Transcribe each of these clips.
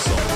It's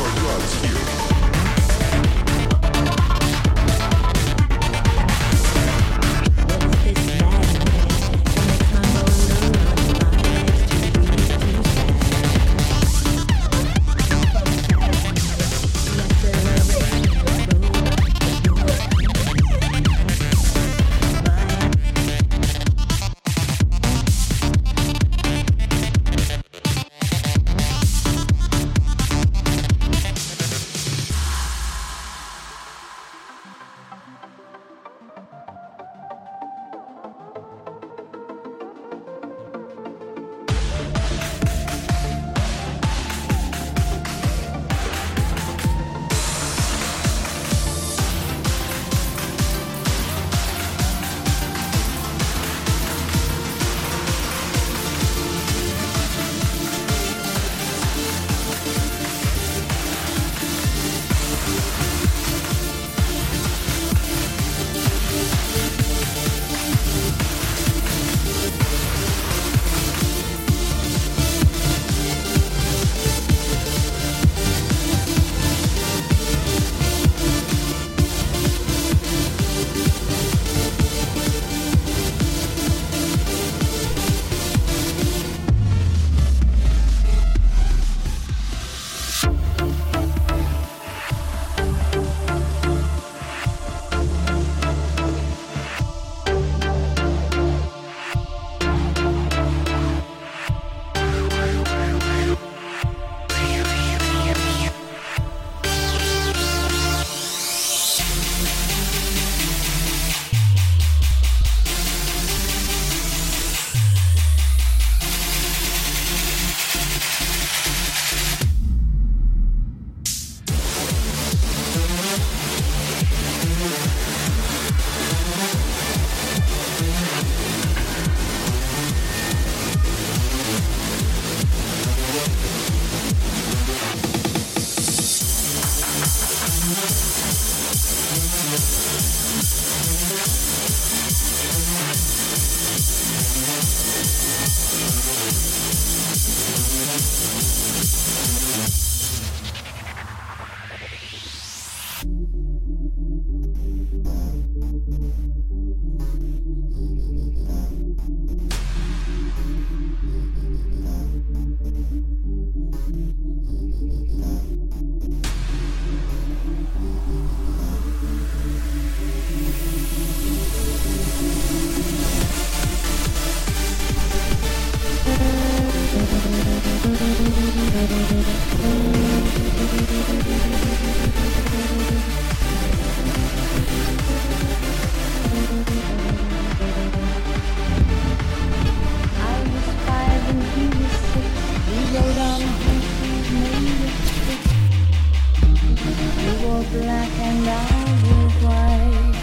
black and I was white.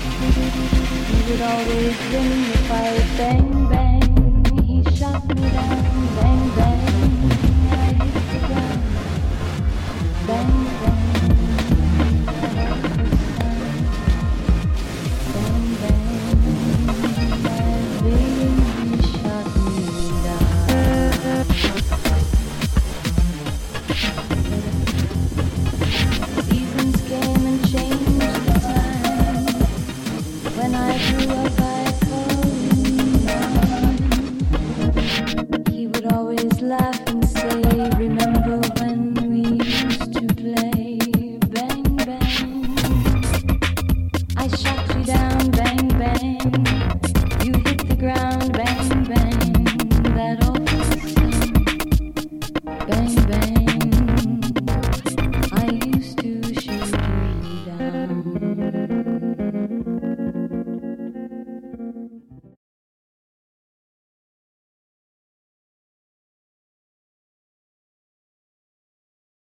He would always win the fight. Bang, bang, he shot me down.